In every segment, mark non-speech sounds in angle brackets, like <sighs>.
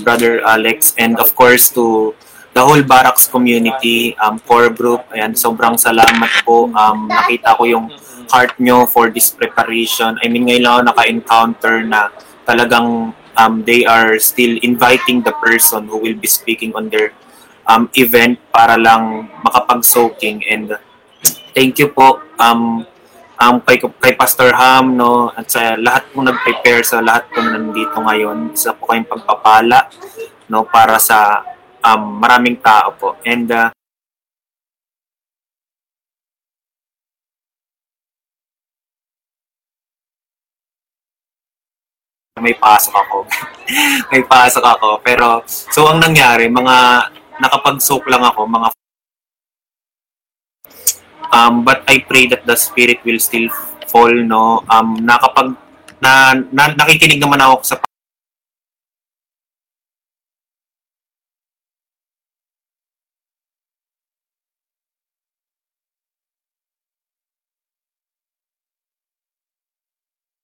Brother Alex, and of course to the whole Barracks community, um, core group. Ayan, sobrang salamat po. Um, nakita ko yung heart nyo for this preparation. I mean, ngayon lang naka-encounter na talagang um, they are still inviting the person who will be speaking on their um, event para lang makapag-soaking. And thank you po um, um, kay, kay Pastor Ham no, at sa lahat po nag-prepare sa lahat po nandito ngayon. Isa po kayong pagpapala no, para sa um, maraming tao po. And uh, may pasok ako. <laughs> may pasok ako. Pero, so ang nangyari, mga nakapag-soak lang ako, mga um, but I pray that the Spirit will still fall, no? Um, nakapag, na, na, nakikinig naman ako sa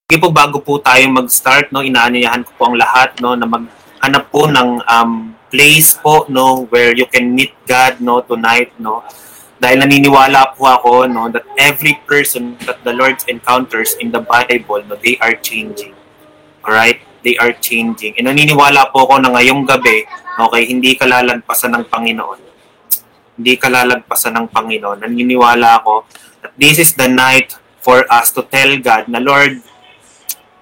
Sige po, bago po tayo mag-start, no, inaanyayahan ko po ang lahat no, na maghanap po ng um, place po no, where you can meet God no, tonight. No, dahil naniniwala po ako no, that every person that the Lord encounters in the Bible, no, they are changing. Alright? They are changing. And naniniwala po ako na ngayong gabi, okay, hindi ka lalagpasan ng Panginoon. Hindi ka lalagpasan ng Panginoon. Naniniwala ako that this is the night for us to tell God na Lord,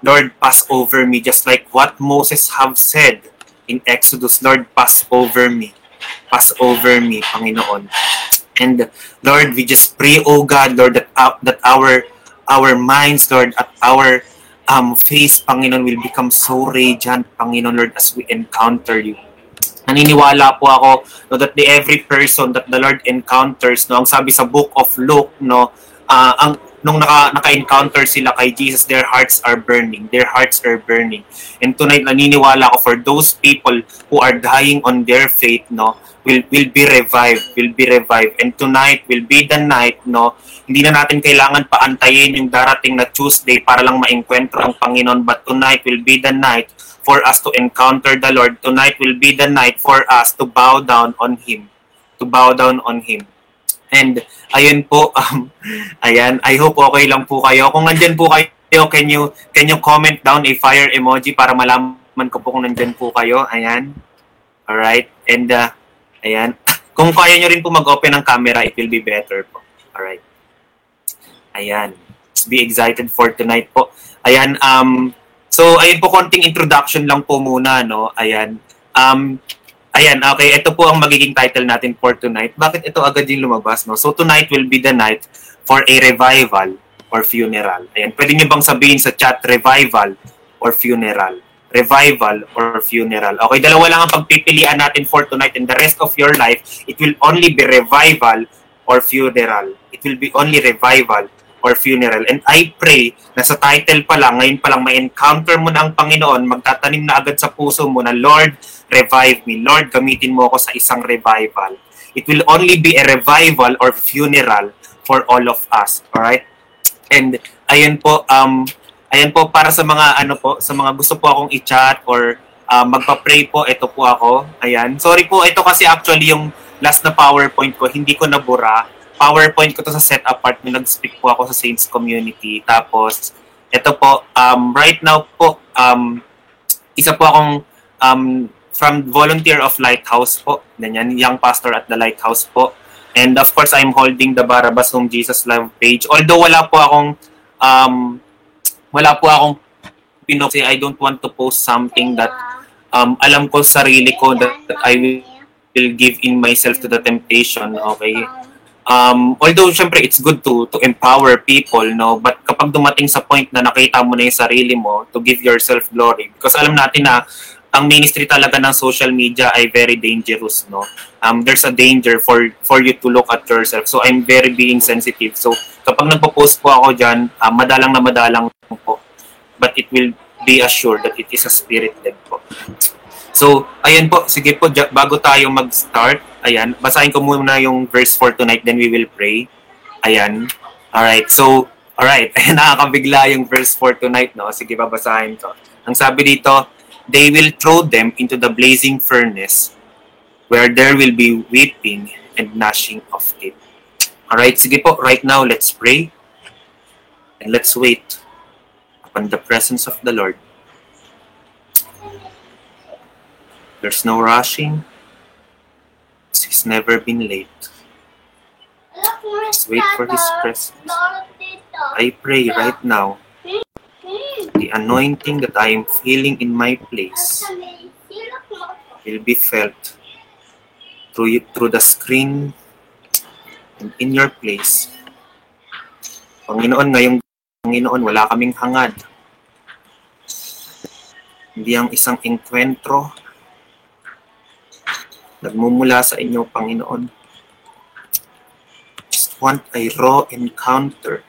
Lord, pass over me, just like what Moses have said in Exodus, Lord, pass over me. Pass over me, Panginoon. And Lord, we just pray, oh God, Lord, that, uh, that our our minds, Lord, at our um, face, Panginoon, will become so radiant, Panginoon, Lord, as we encounter you. Naniniwala po ako no, that the every person that the Lord encounters, no, ang sabi sa book of Luke, no, uh, ang nung naka, naka-encounter sila kay Jesus, their hearts are burning. Their hearts are burning. And tonight, naniniwala ako for those people who are dying on their faith, no, will, will be revived, will be revived. And tonight will be the night, no, hindi na natin kailangan paantayin yung darating na Tuesday para lang maengkwentro ang Panginoon. But tonight will be the night for us to encounter the Lord. Tonight will be the night for us to bow down on Him. To bow down on Him. And ayun po, <laughs> um, ayan, I hope okay lang po kayo. Kung nandyan po kayo, can you, can you comment down a fire emoji para malaman ko po kung nandyan po kayo. Ayan. Alright. And, uh, ayan. <tsk> Kung kaya nyo rin po mag-open ng camera, it will be better po. Alright. Ayan. Let's be excited for tonight po. Ayan. Um, so, ayun po, konting introduction lang po muna, no? Ayan. Um, Ayan, okay, ito po ang magiging title natin for tonight. Bakit ito agad yung lumabas, no? So tonight will be the night for a revival or funeral. Ayan, pwede nyo bang sabihin sa chat revival or funeral? Revival or funeral. Okay, dalawa lang ang pagpipilian natin for tonight and the rest of your life, it will only be revival or funeral. It will be only revival or funeral. And I pray na sa title pa lang, ngayon pa lang ma-encounter mo na ang Panginoon, magtatanim na agad sa puso mo na, Lord, revive me. Lord, gamitin mo ako sa isang revival. It will only be a revival or funeral for all of us. Alright? And ayun po, um, ayun po para sa mga ano po, sa mga gusto po akong i-chat or uh, magpa-pray po, ito po ako. Ayan. Sorry po, ito kasi actually yung last na PowerPoint ko, hindi ko nabura. PowerPoint ko to sa set apart nag-speak po ako sa Saints community. Tapos, ito po, um, right now po, um, isa po akong um, from Volunteer of Lighthouse po. Ganyan, young pastor at the Lighthouse po. And of course, I'm holding the Barabbas Whom Jesus Love page. Although wala po akong, um, wala po akong pinok, I don't want to post something that um, alam ko sarili ko that, that I will, will give in myself to the temptation, okay? Um, although, syempre, it's good to to empower people, no? But kapag dumating sa point na nakita mo na yung sarili mo, to give yourself glory. Because alam natin na ang ministry talaga ng social media ay very dangerous, no? Um, there's a danger for for you to look at yourself. So, I'm very being sensitive. So, kapag nagpo-post po ako dyan, uh, madalang na madalang po. But it will be assured that it is a spirit-led po. So, ayan po, sige po, bago tayo mag-start, ayan, basahin ko muna yung verse for tonight, then we will pray. Ayan. Alright, so, alright, ayan, <laughs> nakakabigla yung verse for tonight, no? Sige, babasahin ko. Ang sabi dito, they will throw them into the blazing furnace where there will be weeping and gnashing of teeth. Alright, sige po, right now, let's pray and let's wait upon the presence of the Lord. There's no rushing. He's never been late. Just wait for His presence. I pray right now, the anointing that I am feeling in my place will be felt through, you, through the screen and in your place. Panginoon, ngayong Panginoon, wala kaming hangad. Hindi ang isang enkwentro nagmumula sa inyo, Panginoon. Just want a raw encounter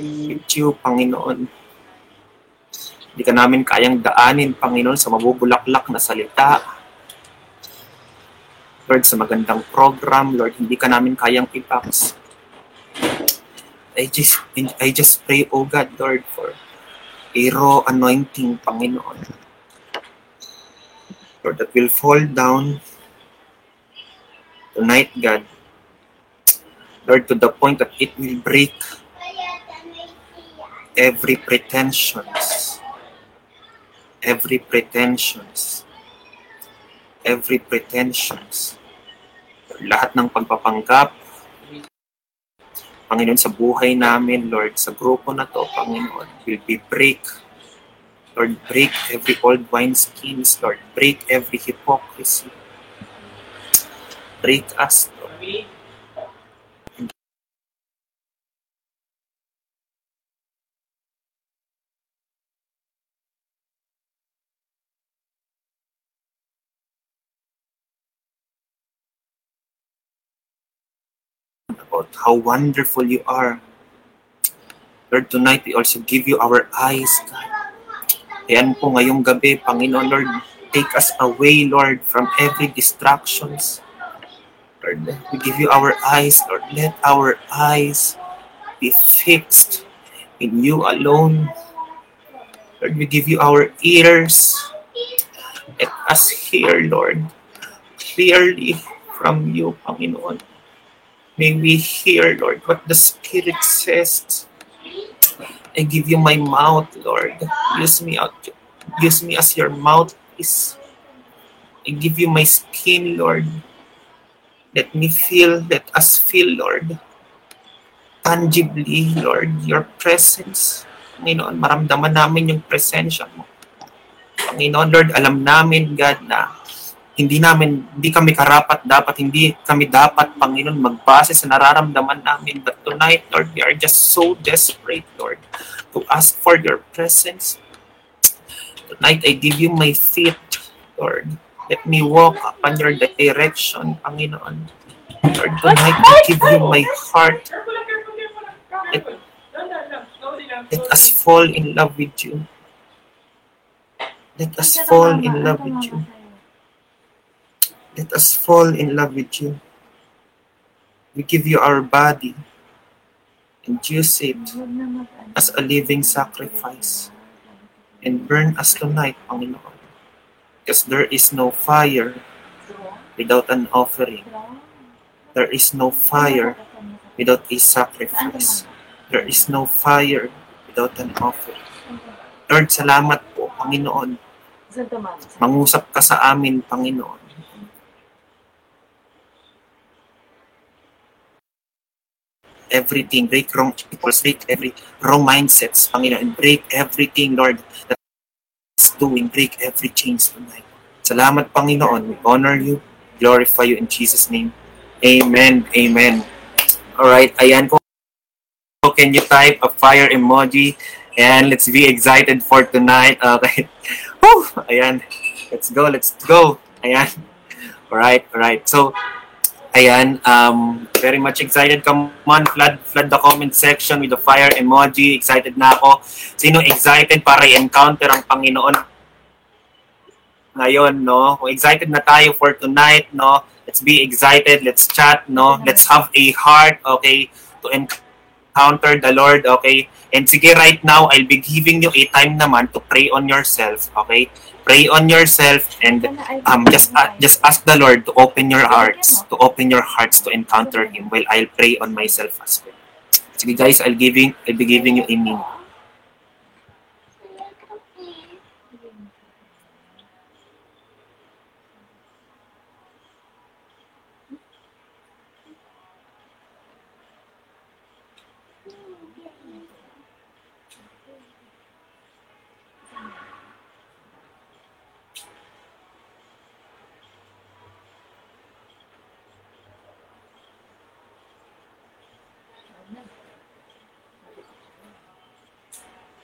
with you, Panginoon. Hindi ka namin kayang daanin, Panginoon, sa mabubulaklak na salita. Lord, sa magandang program, Lord, hindi ka namin kayang ipax. I just, I just pray, oh God, Lord, for a raw anointing, Panginoon. Lord, that will fall down tonight, God. Lord, to the point that it will break every pretensions, every pretensions, every pretensions, lahat ng pagpapanggap, Panginoon, sa buhay namin, Lord, sa grupo na to, Panginoon, will be break Lord, break every old wine wineskins, Lord. Break every hypocrisy. Break us, Lord. About how wonderful you are. Lord, tonight we also give you our eyes, God. Ayan po ngayong gabi, Panginoon Lord, take us away, Lord, from every distractions. Lord, we give you our eyes, Lord. Let our eyes be fixed in you alone. Lord, we give you our ears. Let us hear, Lord, clearly from you, Panginoon. May we hear, Lord, what the Spirit says I give you my mouth, Lord. Use me out. Use me as your mouthpiece. I give you my skin, Lord. Let me feel, let us feel, Lord. Tangibly, Lord, your presence. Panginoon, maramdaman namin yung presensya mo. Panginoon, Lord, alam namin, God, na hindi namin, hindi kami karapat dapat, hindi kami dapat, Panginoon, magbase sa nararamdaman namin. But tonight, Lord, we are just so desperate, Lord, to ask for your presence. Tonight, I give you my feet, Lord. Let me walk upon your direction, Panginoon. Lord, tonight, I give you my heart. Let, let us fall in love with you. Let us fall in love with you. Let us fall in love with you. We give you our body and use it as a living sacrifice and burn us tonight, Panginoon. Because there is no fire without an offering. There is no fire without a sacrifice. There is no fire without an offering. Lord, salamat po, Panginoon. Mangusap ka sa amin, Panginoon. Everything, break wrong peoples, break every wrong mindsets, Panginoon, break everything, Lord, that's doing, break every chains tonight. Salamat, Panginoon. We honor you, glorify you in Jesus' name. Amen. Amen. All right. Ayan ko. Can you type a fire emoji? And let's be excited for tonight. Okay. <laughs> Whew. Ayan. Let's go. Let's go. Ayan. All right. All right. So, Ayan, um, very much excited. Come on, flood, flood the comment section with the fire emoji. Excited na ako. Sino excited para i-encounter ang Panginoon ngayon, no? Excited na tayo for tonight, no? Let's be excited. Let's chat, no? Let's have a heart, okay, to encounter the Lord, okay? And sige, right now, I'll be giving you a time naman to pray on yourself, okay? Pray on yourself and um, just uh, just ask the Lord to open your hearts, to open your hearts to encounter Him while I'll pray on myself as well. Sige guys, I'll giving I'll be giving you a minute.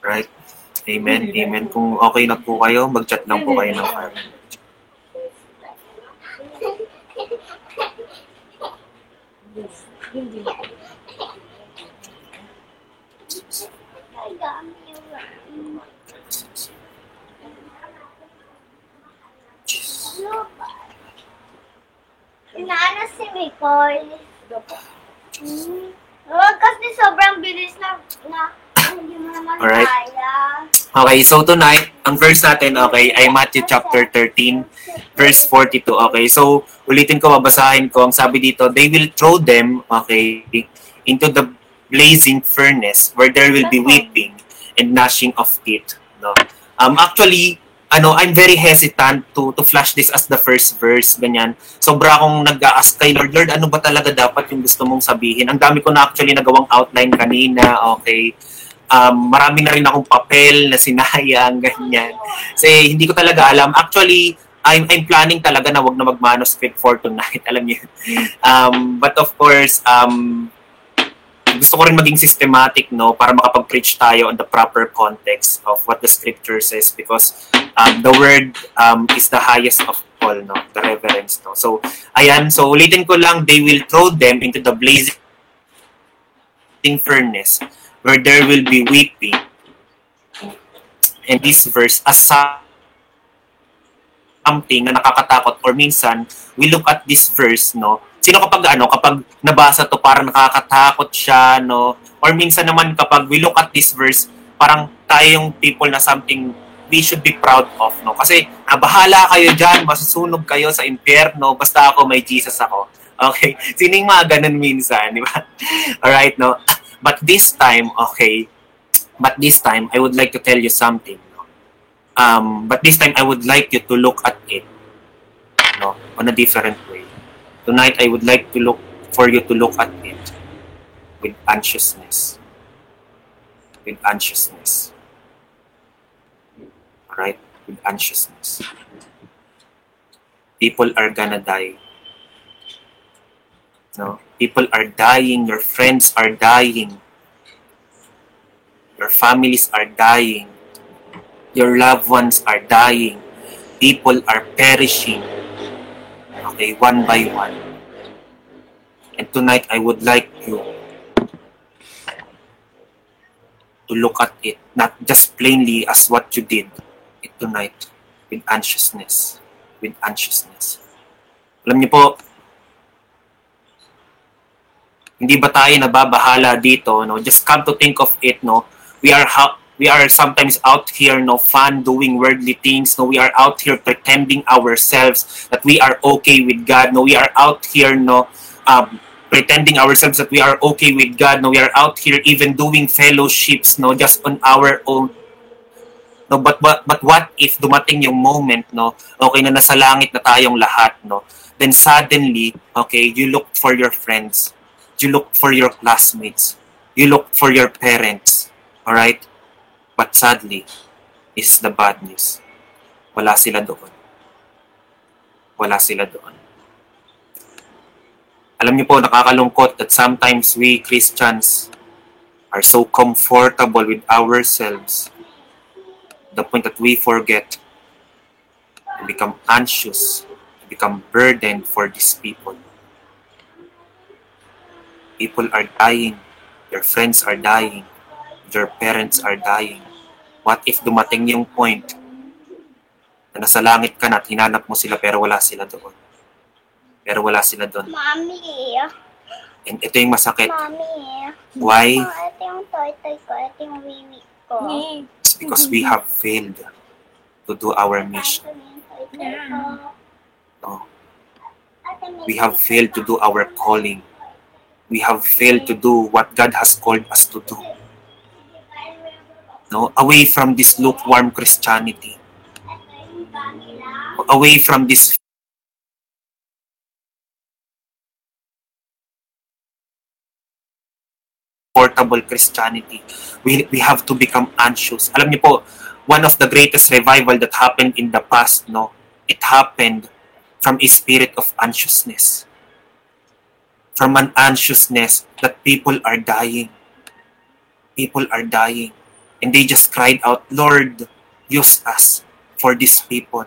Right? Amen. Amen. Kung okay na po kayo, mag-chat lang po kayo ng fire. Inaano si Nicole. Hmm. Huwag kasi sobrang bilis na, na hindi mo naman Alright. kaya. Okay, so tonight, ang verse natin, okay, ay Matthew chapter 13, verse 42. Okay, so ulitin ko, babasahin ko. Ang sabi dito, they will throw them, okay, into the blazing furnace where there will be weeping and gnashing of teeth. No? Um, actually, ano, I'm very hesitant to to flash this as the first verse, ganyan. Sobra akong nag-ask kay Lord, Lord, ano ba talaga dapat yung gusto mong sabihin? Ang dami ko na actually nagawang outline kanina, okay um, marami na rin akong papel na sinayang, <laughs> ganyan. Kasi hindi ko talaga alam. Actually, I'm, I'm planning talaga na wag na mag-manuscript for tonight, <laughs> alam niyo. Um, but of course, um, gusto ko rin maging systematic, no, para makapag-preach tayo on the proper context of what the scripture says because um, the word um, is the highest of all, no, the reverence, no. So, ayan, so ulitin ko lang, they will throw them into the blazing furnace where there will be weeping. And this verse, as something na nakakatakot or minsan, we look at this verse, no? Sino kapag ano, kapag nabasa to parang nakakatakot siya, no? Or minsan naman kapag we look at this verse, parang tayo yung people na something we should be proud of, no? Kasi, ah, bahala kayo dyan, masusunog kayo sa impyerno, basta ako may Jesus ako. <laughs> Okay? Sino yung mga ganun minsan, di ba? <laughs> Alright, no? But this time, okay, but this time, I would like to tell you something. Um, but this time, I would like you to look at it no, on a different way. Tonight, I would like to look for you to look at it with anxiousness. With anxiousness. Alright? With anxiousness. People are gonna die. No? People are dying, your friends are dying, your families are dying, your loved ones are dying, people are perishing, okay, one by one. And tonight, I would like you to look at it, not just plainly as what you did it tonight, with anxiousness, with anxiousness. Alam niyo po, hindi ba tayo nababahala dito no? Just come to think of it no? We are ha- we are sometimes out here no? Fun doing worldly things no? We are out here pretending ourselves that we are okay with God no? We are out here no? Um, pretending ourselves that we are okay with God no? We are out here even doing fellowships no? Just on our own. No but but but what if dumating yung moment no? Okay na nasa langit na tayong lahat no? Then suddenly okay you look for your friends you look for your classmates, you look for your parents, all right? But sadly, is the bad news. Wala sila doon. Wala sila doon. Alam niyo po, nakakalungkot that sometimes we Christians are so comfortable with ourselves the point that we forget to become anxious, to become burdened for these people. People are dying. Your friends are dying. Your parents are dying. What if dumating yung point na nasa langit ka na at hinanap mo sila pero wala sila doon? Pero wala sila doon. Mami, And ito yung masakit. Mami, Why? oh, ito yung toy-toy ko, ito yung wiwi ko. It's because we have failed to do our mission. Toy-toy ko. No? We have failed to do our calling. We have failed to do what God has called us to do. No? Away from this lukewarm Christianity. Away from this portable Christianity. We, we have to become anxious. Alam niyo po, one of the greatest revival that happened in the past, no, it happened from a spirit of anxiousness. From an anxiousness that people are dying. People are dying. And they just cried out, Lord, use us for these people.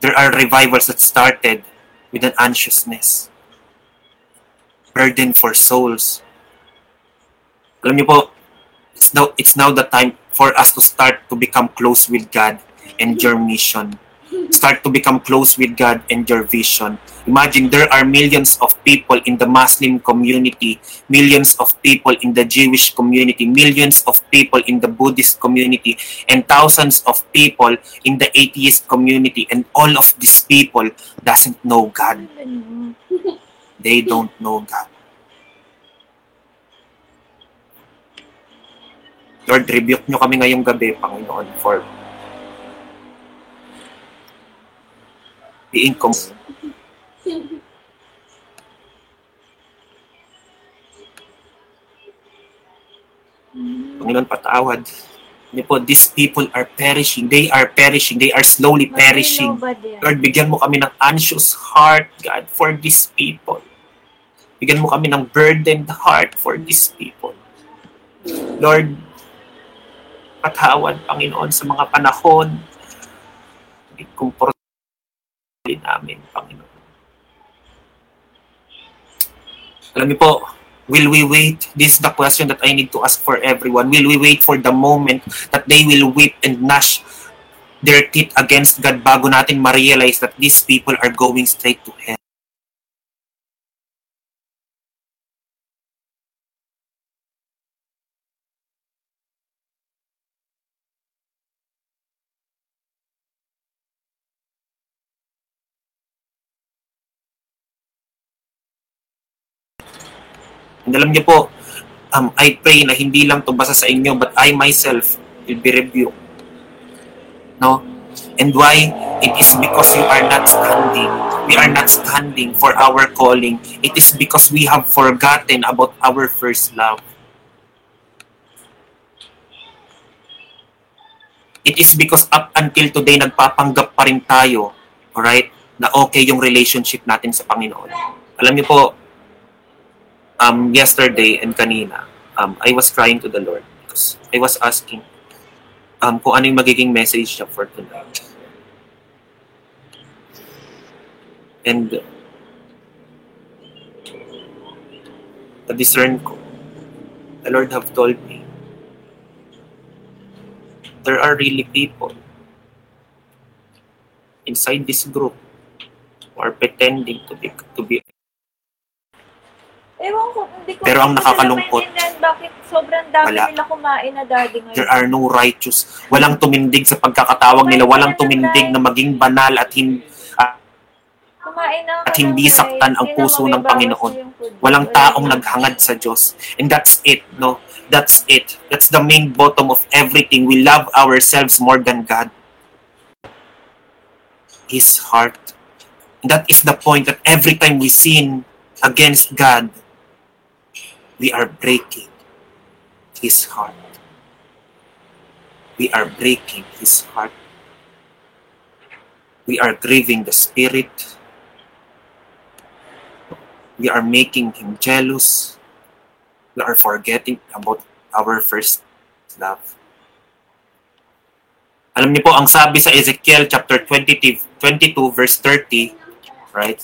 There are revivals that started with an anxiousness. Burden for souls. Alam niyo po, it's now, it's now the time for us to start to become close with God and your mission. Start to become close with God and your vision. Imagine there are millions of people in the Muslim community, millions of people in the Jewish community, millions of people in the Buddhist community, and thousands of people in the atheist community. And all of these people doesn't know God. They don't know God. Lord, rebuke nyo kami ngayong gabi, Panginoon, for being com- Panginoon, patawad. Hindi po, these people are perishing. They are perishing. They are slowly perishing. Lord, bigyan mo kami ng anxious heart, God, for these people. Bigyan mo kami ng burdened heart for these people. Lord, patawad, Panginoon, sa mga panahon hindi komportable namin, Panginoon. Alam niyo po, will we wait? This is the question that I need to ask for everyone. Will we wait for the moment that they will weep and gnash their teeth against God bago natin ma-realize that these people are going straight to hell? And alam niyo po, um, I pray na hindi lang to basta sa inyo, but I myself will be rebuked. No? And why? It is because you are not standing. We are not standing for our calling. It is because we have forgotten about our first love. It is because up until today, nagpapanggap pa rin tayo, alright, na okay yung relationship natin sa Panginoon. Alam niyo po, um, yesterday and kanina, um, I was crying to the Lord because I was asking um, kung ano yung magiging message niya for tonight. And na-discern ko, the Lord have told me, there are really people inside this group who are pretending to be to be Ewan ko, hindi ko Pero ang hindi nakakalungkot, bakit sobrang dami wala. nila kumain na daddy ngayon. there are no righteous. Walang tumindig sa pagkakatawag nila, walang tumindig na maging banal at hin, kumain na at hindi saktan ang puso ng Panginoon. walang taong naghangad sa Diyos. And that's it, no? That's it. That's the main bottom of everything. We love ourselves more than God. His heart. That is the point that every time we sin against God, we are breaking His heart. We are breaking His heart. We are grieving the Spirit. We are making Him jealous. We are forgetting about our first love. Alam niyo po, ang sabi sa Ezekiel chapter 22, 22 verse 30, right?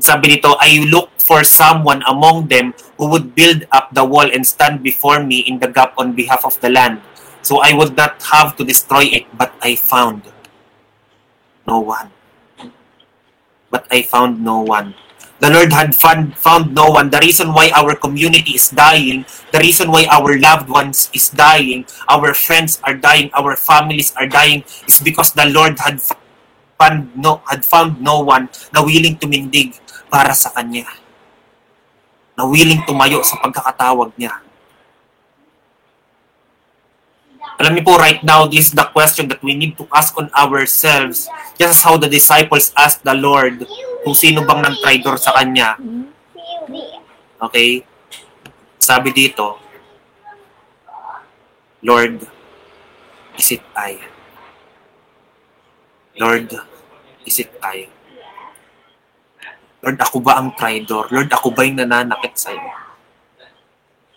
Sabi I look for someone among them who would build up the wall and stand before me in the gap on behalf of the land. So I would not have to destroy it, but I found no one. But I found no one. The Lord had found, found no one. The reason why our community is dying, the reason why our loved ones is dying, our friends are dying, our families are dying, is because the Lord had found no, had found no one na willing tumindig para sa Kanya. Na willing tumayo sa pagkakatawag niya. Alam niyo po, right now, this is the question that we need to ask on ourselves. Just as how the disciples asked the Lord kung sino bang nang traitor sa Kanya. Okay? Sabi dito, Lord, is it I? Lord, is it I? Lord, ako ba ang traitor? Lord, ako ba yung nananakit sa iyo?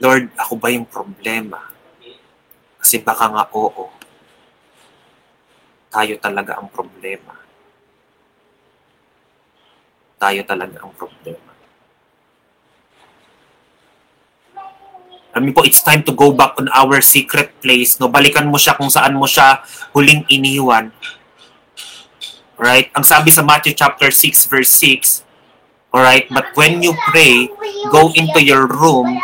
Lord, ako ba yung problema? Kasi baka nga oo. Tayo talaga ang problema. Tayo talaga ang problema. Alam po, it's time to go back on our secret place. No, balikan mo siya kung saan mo siya huling iniwan. Right? Ang sabi sa Matthew chapter 6 verse 6, Alright, but when you pray, go into your room,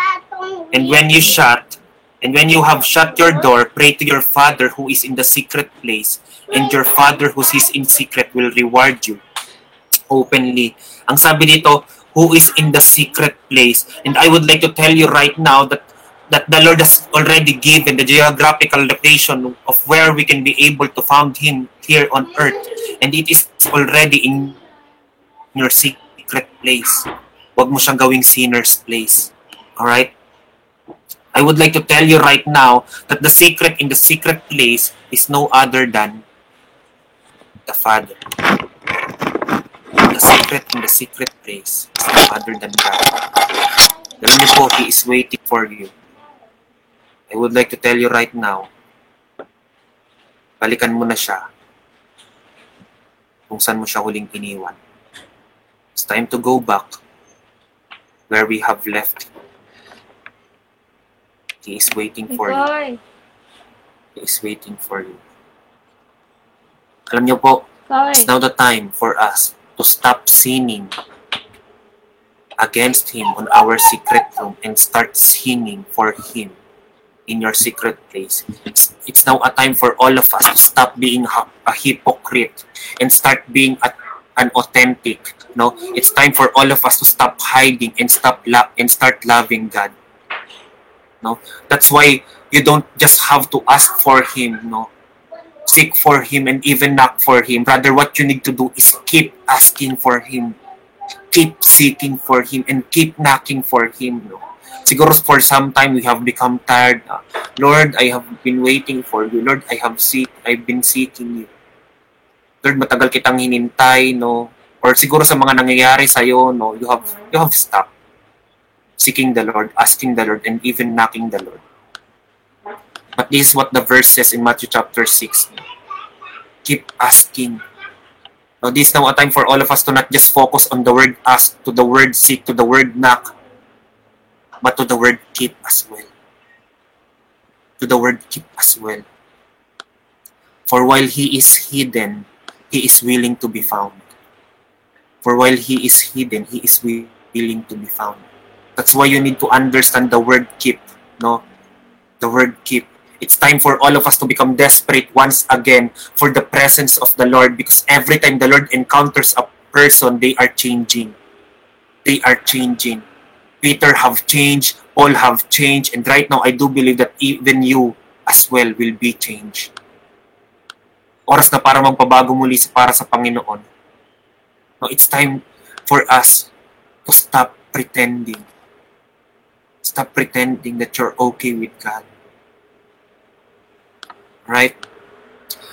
and when you shut, and when you have shut your door, pray to your Father who is in the secret place, and your Father who sees in secret will reward you openly. Ang sabi dito, who is in the secret place. And I would like to tell you right now that that the Lord has already given the geographical location of where we can be able to find Him here on earth. And it is already in your secret place. Huwag mo siyang gawing sinner's place. Alright? I would like to tell you right now that the secret in the secret place is no other than the Father. The secret in the secret place is no other than God. Alam niyo is waiting for you. I would like to tell you right now, balikan mo na siya kung saan mo siya huling iniwan. It's time to go back where we have left. He is waiting for you. He is waiting for you. Alam niyo po, Mikoy. It's now the time for us to stop sinning against Him on our secret room and start singing for Him in your secret place. It's, it's now a time for all of us to stop being a hypocrite and start being a, an authentic. No, it's time for all of us to stop hiding and stop lo- and start loving God. No, that's why you don't just have to ask for Him. No, seek for him and even knock for him. Rather, what you need to do is keep asking for him, keep seeking for him, and keep knocking for him. No? Siguro for some time we have become tired. na, Lord, I have been waiting for you. Lord, I have seek, I've been seeking you. Lord, matagal kitang hinintay, no? Or siguro sa mga nangyayari sa iyo, no, you have you have stopped seeking the Lord, asking the Lord, and even knocking the Lord. But this is what the verse says in Matthew chapter 6. Keep asking. Now, this is now a time for all of us to not just focus on the word ask, to the word seek, to the word knock, but to the word keep as well. To the word keep as well. For while he is hidden, he is willing to be found. For while he is hidden, he is willing to be found. That's why you need to understand the word keep, no? The word keep. It's time for all of us to become desperate once again for the presence of the Lord because every time the Lord encounters a person, they are changing. They are changing. Peter have changed, Paul have changed, and right now I do believe that even you as well will be changed. Oras na para magpabago muli para sa Panginoon. No, it's time for us to stop pretending. Stop pretending that you're okay with God. Right?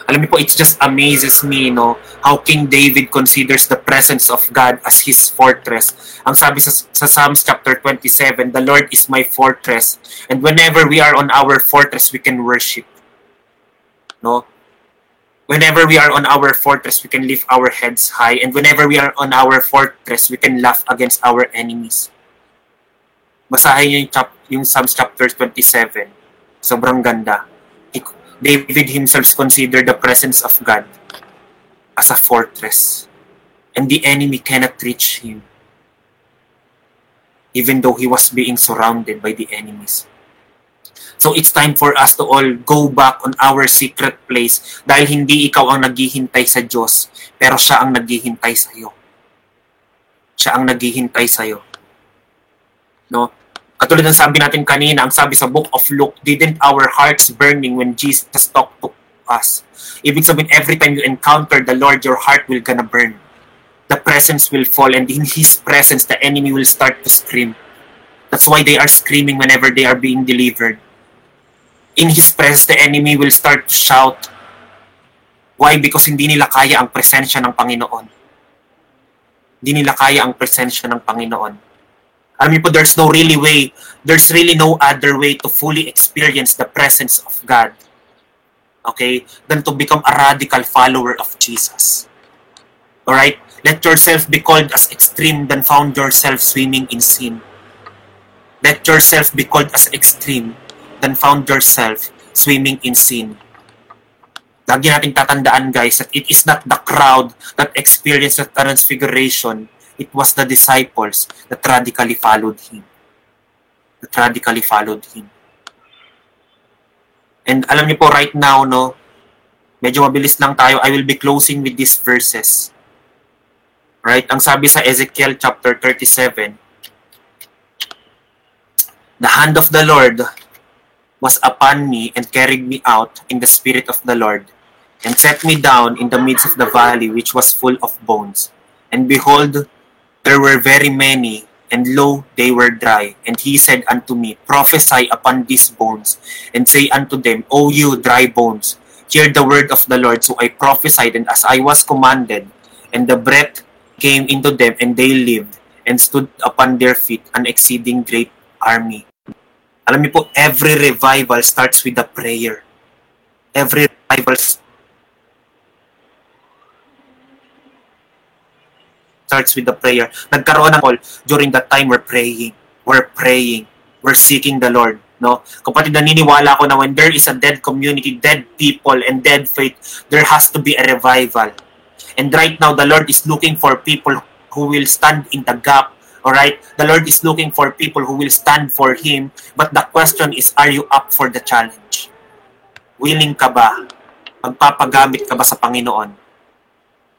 Alam niyo po, it just amazes me, no, how King David considers the presence of God as his fortress. Ang sabi sa, sa Psalms chapter 27, the Lord is my fortress. And whenever we are on our fortress, we can worship. No? Whenever we are on our fortress, we can lift our heads high. And whenever we are on our fortress, we can laugh against our enemies. Basahin niyo yung, chap, yung Psalms chapter 27. Sobrang ganda. He, David himself considered the presence of God as a fortress. And the enemy cannot reach him. even though he was being surrounded by the enemies. So it's time for us to all go back on our secret place dahil hindi ikaw ang naghihintay sa Diyos, pero siya ang naghihintay sa iyo. Siya ang naghihintay sa iyo. No? Katulad ng sabi natin kanina, ang sabi sa book of Luke, didn't our hearts burning when Jesus talked to us? Ibig sabihin, every time you encounter the Lord, your heart will gonna burn. The presence will fall and in His presence, the enemy will start to scream. That's why they are screaming whenever they are being delivered. In His presence, the enemy will start to shout. Why? Because hindi nila kaya ang presensya ng Panginoon. Hindi nila kaya ang presensya ng Panginoon. Niyo po, there's no really way, there's really no other way to fully experience the presence of God. Okay? Than to become a radical follower of Jesus. Alright? Let yourself be called as extreme than found yourself swimming in sin. Let yourself be called as extreme than found yourself swimming in sin. Lagi nating tatandaan guys that it is not the crowd that experienced the transfiguration. It was the disciples that radically followed him. That radically followed him. And alam niyo po right now, no, medyo mabilis lang tayo. I will be closing with these verses. Right? Ang sabi sa Ezekiel chapter 37, The hand of the Lord was upon me and carried me out in the spirit of the Lord, and set me down in the midst of the valley which was full of bones. And behold, there were very many, and lo, they were dry. And he said unto me, Prophesy upon these bones, and say unto them, O you dry bones, hear the word of the Lord. So I prophesied, and as I was commanded, and the breath came into them, and they lived, and stood upon their feet, an exceeding great army. Alam niyo po, every revival starts with a prayer. Every revival starts with a prayer. Nagkaroon ng call during that time we're praying. We're praying. We're seeking the Lord. No? Kapatid, naniniwala ko na when there is a dead community, dead people, and dead faith, there has to be a revival. And right now, the Lord is looking for people who will stand in the gap Alright? The Lord is looking for people who will stand for Him. But the question is, are you up for the challenge? Willing ka ba? Magpapagamit ka ba sa Panginoon?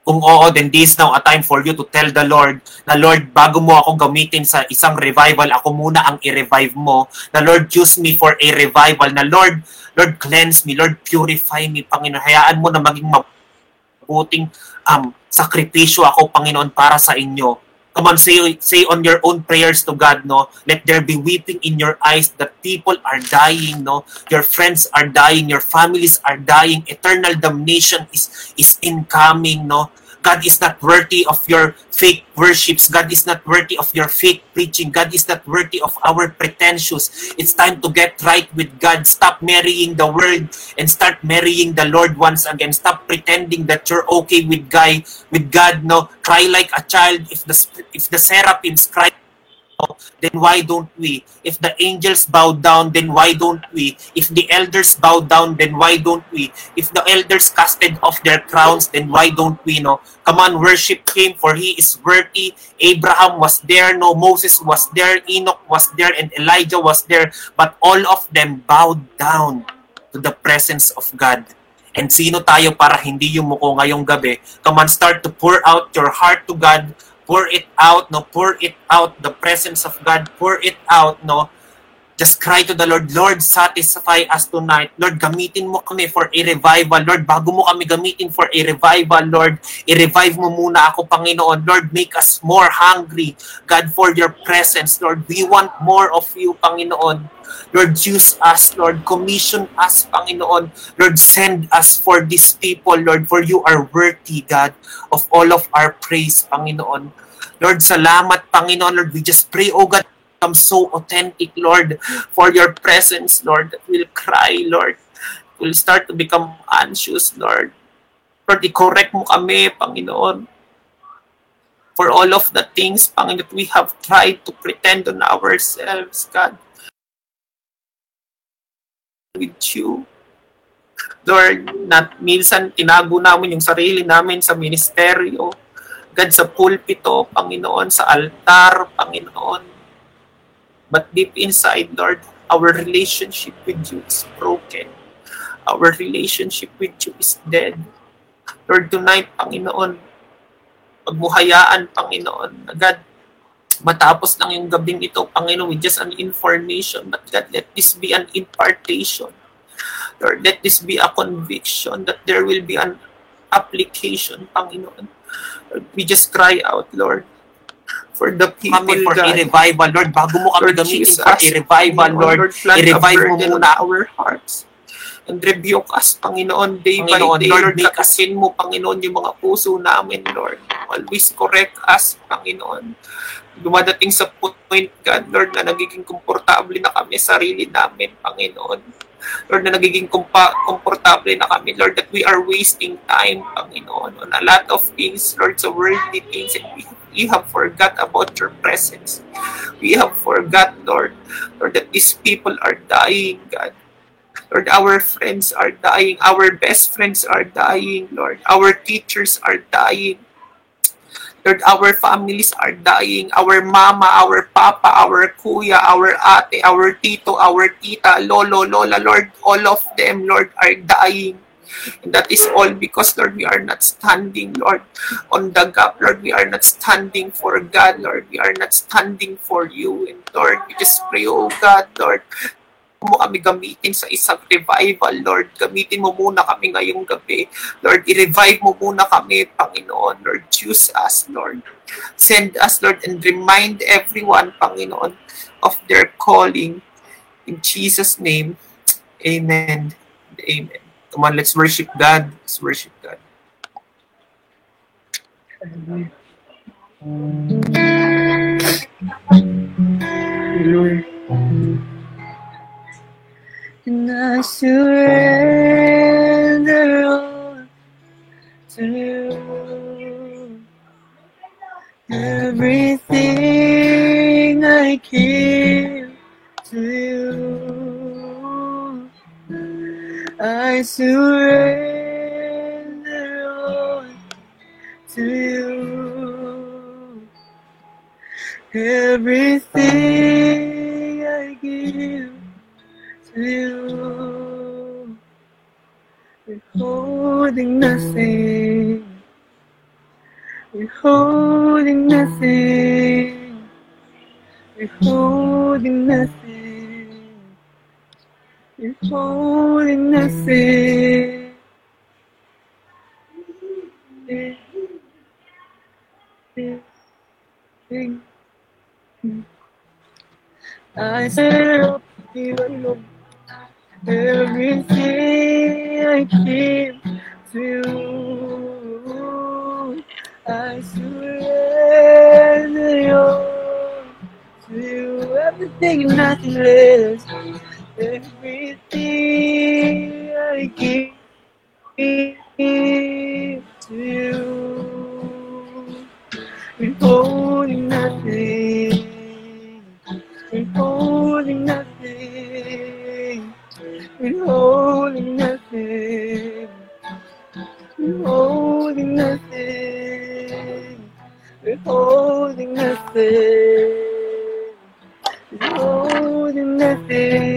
Kung oo, then this is now a time for you to tell the Lord na Lord, bago mo akong gamitin sa isang revival, ako muna ang i-revive mo. Na Lord, use me for a revival. Na Lord, Lord, cleanse me. Lord, purify me, Panginoon. Hayaan mo na maging mabuting um, sakripisyo ako, Panginoon, para sa inyo Come on, say, say on your own prayers to God, no? Let there be weeping in your eyes that people are dying, no? Your friends are dying, your families are dying, eternal damnation is, is incoming, no? God is not worthy of your fake worships. God is not worthy of your fake preaching. God is not worthy of our pretensions. It's time to get right with God. Stop marrying the world and start marrying the Lord once again. Stop pretending that you're okay with guy with God. No, cry like a child. If the if the seraphims cry then why don't we? If the angels bow down, then why don't we? If the elders bow down, then why don't we? If the elders casted off their crowns, then why don't we? No, come on, worship Him, for He is worthy. Abraham was there, no, Moses was there, Enoch was there, and Elijah was there, but all of them bowed down to the presence of God. And sino tayo para hindi yumuko ngayong gabi? Come on, start to pour out your heart to God pour it out, no? Pour it out, the presence of God, pour it out, no? Just cry to the Lord, Lord, satisfy us tonight. Lord, gamitin mo kami for a revival. Lord, bago mo kami gamitin for a revival, Lord, i-revive mo muna ako, Panginoon. Lord, make us more hungry, God, for your presence. Lord, we want more of you, Panginoon. Lord, use us, Lord. Commission us, Panginoon. Lord, send us for these people, Lord, for you are worthy, God, of all of our praise, Panginoon. Lord, salamat, Panginoon. Lord, we just pray, oh God, become so authentic, Lord, for your presence, Lord, that we'll cry, Lord. We'll start to become anxious, Lord. Lord, i-correct mo kami, Panginoon. For all of the things, Panginoon, that we have tried to pretend on ourselves, God. With you. Lord, not minsan tinago namin yung sarili namin sa ministeryo. God, sa pulpito, Panginoon, sa altar, Panginoon But deep inside, Lord, our relationship with you is broken. Our relationship with you is dead. Lord, tonight, Panginoon, pagbuhayaan, Panginoon, na God, matapos lang yung gabing ito, Panginoon, with just an information, but God, let this be an impartation. Lord, let this be a conviction that there will be an application, Panginoon. We just cry out, Lord, for the people, kami for God. i-revival, Lord. Bago mo kami Lord gamitin Jesus, for i-revival, Lord. a i-revive mo muna. our hearts. And rebuke us, Panginoon, day Panginoon, by day, Lord, Lord. Lakasin mo, Panginoon, yung mga puso namin, Lord. Always correct us, Panginoon. Dumadating sa point, God, Lord, na nagiging komportable na kami sa sarili namin, Panginoon. Lord, na nagiging kumpa, komportable na kami, Lord, that we are wasting time, Panginoon, on a lot of things, Lord, sa worldly things, and we, we have forgot about your presence. We have forgot, Lord, Lord, that these people are dying, God. Lord, our friends are dying. Our best friends are dying, Lord. Our teachers are dying. Lord, our families are dying. Our mama, our papa, our kuya, our ate, our tito, our tita, lolo, lola, Lord, all of them, Lord, are dying. That is all because, Lord, we are not standing, Lord, on the gap. Lord, we are not standing for God, Lord. We are not standing for you. And Lord, we just pray, oh God, Lord, mo kami gamitin sa isang revival, Lord. Gamitin mo muna kami ngayong gabi. Lord, i-revive mo muna kami, Panginoon. Lord, choose us, Lord. Send us, Lord, and remind everyone, Panginoon, of their calling. In Jesus' name, Amen. Amen. Come on, let's worship God. Let's worship God. And I surrender to. Everything I give to you. I surrender all to you. Everything I give to you, withholding nothing, withholding nothing, withholding nothing, withholding nothing. I serve you alone. Everything I give to you, I surrender all to you. Everything and nothing less. Everything I give to you, withholding nothing, withholding nothing, withholding nothing, withholding nothing, withholding nothing, withholding nothing.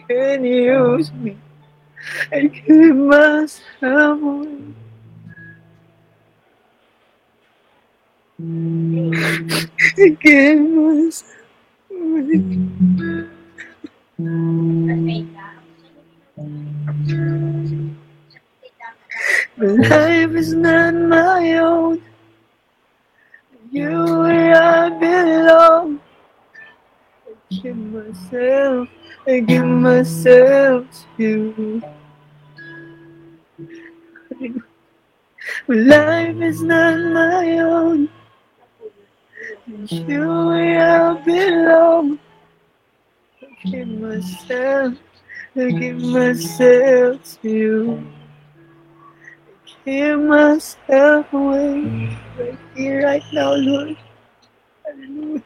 can use me. I give myself away. I give myself away. Life is not my own. You where I belong. I give myself, I give myself to you. Life is not my own. You I belong. give myself, I give myself to you. I give myself away right here, right now, Lord. Hallelujah.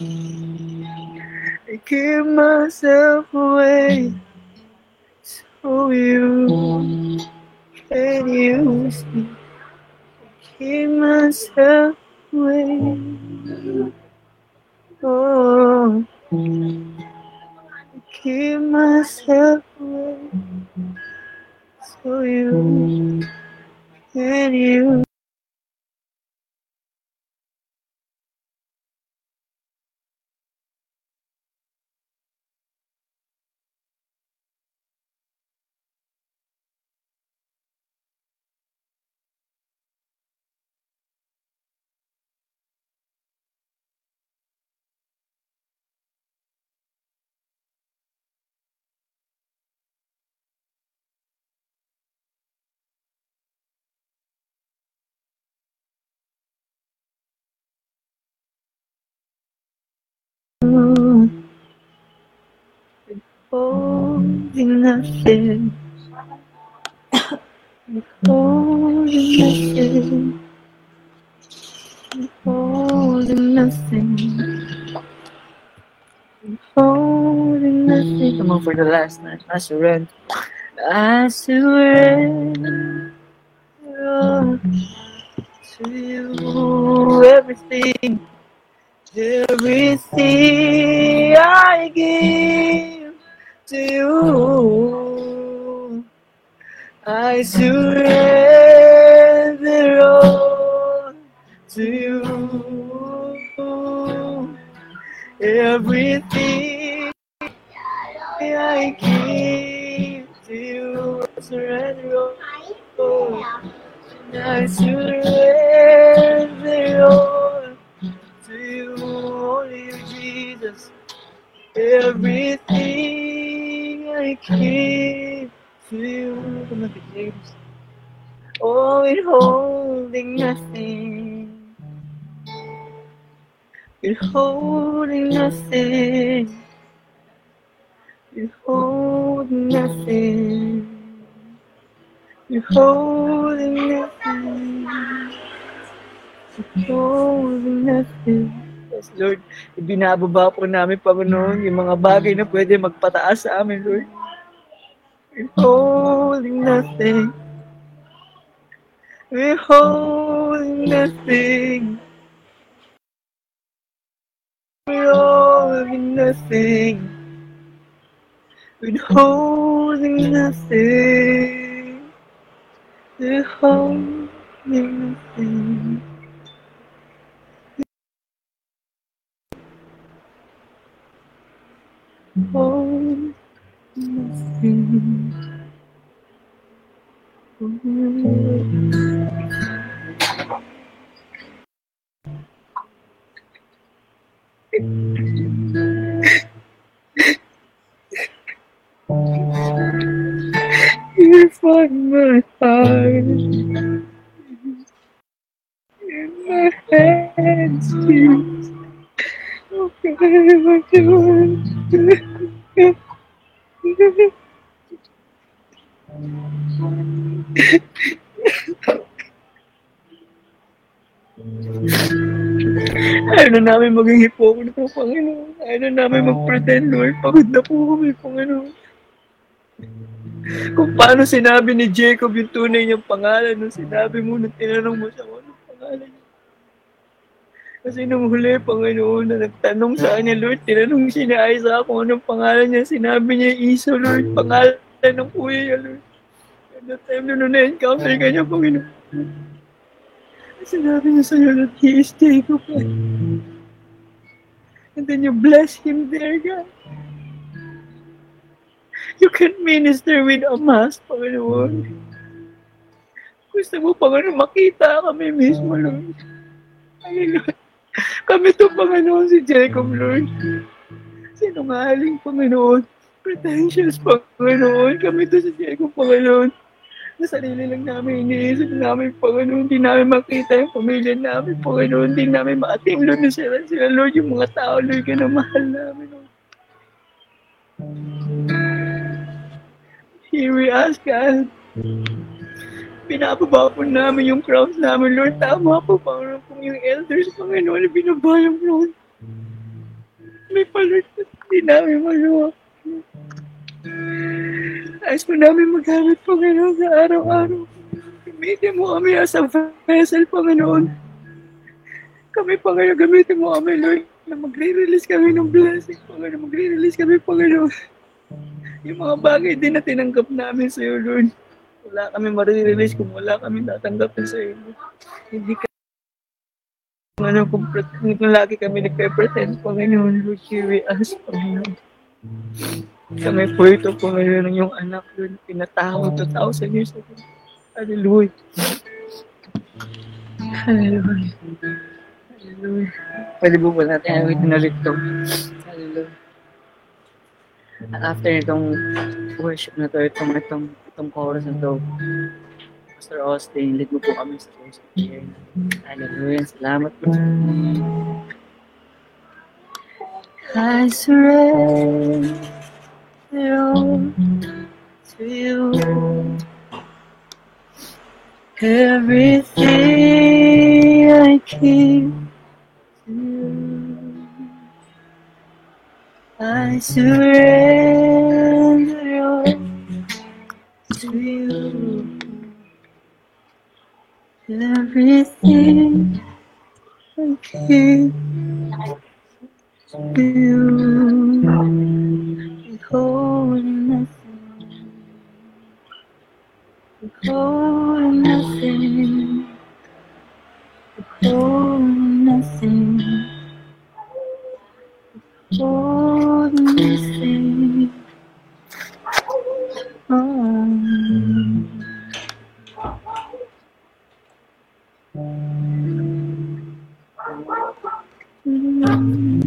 I give myself away so you can use me. I give myself away. Oh, I give myself away so you can use. Holding nothing. Holding nothing. Holding nothing. Holding nothing. Come on for the last night. I surrender. I surrender to you. Everything. Everything I give you, I surrender all to you. Everything I give to you, I surrender all. I surrender all to you, only you, Jesus. Everything Give to you. Come on, James. Oh, withholding nothing. Withholding nothing. Withholding nothing. Withholding nothing. Withholding nothing. Yes, Lord. Ibinababa po namin, Panginoon, yung mga bagay na pwede magpataas sa amin, Lord. Withholding nothing. Withholding nothing. Withholding nothing. Withholding nothing. Withholding nothing. Withholding nothing. You find my heart in my hands, Jesus. What do I Ayaw na namin maging hipokrito, Panginoon. Na namin mag-pretend, Lord. Pagod na po kami, Panginoon. Kung paano sinabi ni Jacob yung tunay niyang pangalan nung sinabi mo nung tinanong mo siya anong pangalan niya. Kasi nung huli, Panginoon, na nagtanong sa kanya, Lord, tinanong siya ni Isaac kung anong pangalan niya. Sinabi niya, Iso, Lord, pangalan ng kuya niya, Lord. At that time na nung na-encounter ka niya, Panginoon. Sinabi niya sa'yo that he is Jacob. And then you bless him there, God. You can minister with a mask, Panginoon. Gusto mo, Panginoon, makita kami mismo, Lord. Hallelujah. <laughs> Kami to, Panginoon, si Jacob, Lord. Sinungaling, Panginoon. Pretentious, Panginoon. Kami to si Jacob, Panginoon. Na sarili lang namin iniisip namin, Panginoon. Hindi namin makita yung pamilya namin, Panginoon. Hindi namin maatim, Lord, sila, sila, Lord, yung mga tao, Lord, ka mahal namin, Lord. Here we ask, God. Pinapaba po namin yung crowns namin, Lord. Tama po, Panginoon, kung yung elders, Panginoon, na binaba yung crown. May palord na hindi namin magawa. Ayos po namin magamit, Panginoon, sa araw-araw. Gamitin mo kami as a vessel, Panginoon. Kami, Panginoon, gamitin mo kami, Lord, na magre-release kami ng blessing, Panginoon. Magre-release kami, Panginoon. Yung mga bagay din na tinanggap namin sa iyo, Lord. Wala kami marirelease kung wala kami tatanggapin sa. Lord. Hindi ka ano, kung, lagi kami nagpe-pretend, Panginoon, Lord, we ask, Panginoon. Kami po ito, Panginoon, ng yung anak, Lord, pinatawag 2,000 years ago. Hallelujah. Hallelujah. Hallelujah. Pwede po ba natin awitin ulit ito? Hallelujah. At after itong worship na to, itong, itong, chorus na to, Pastor Austin, lead mo po kami sa prayer. Hallelujah. Salamat po. I surrender all to you. Everything I keep to you. I surrender all Everything I keep to you. Withholding nothing. Withholding nothing. Withholding nothing. Withholding nothing. Mm-hmm.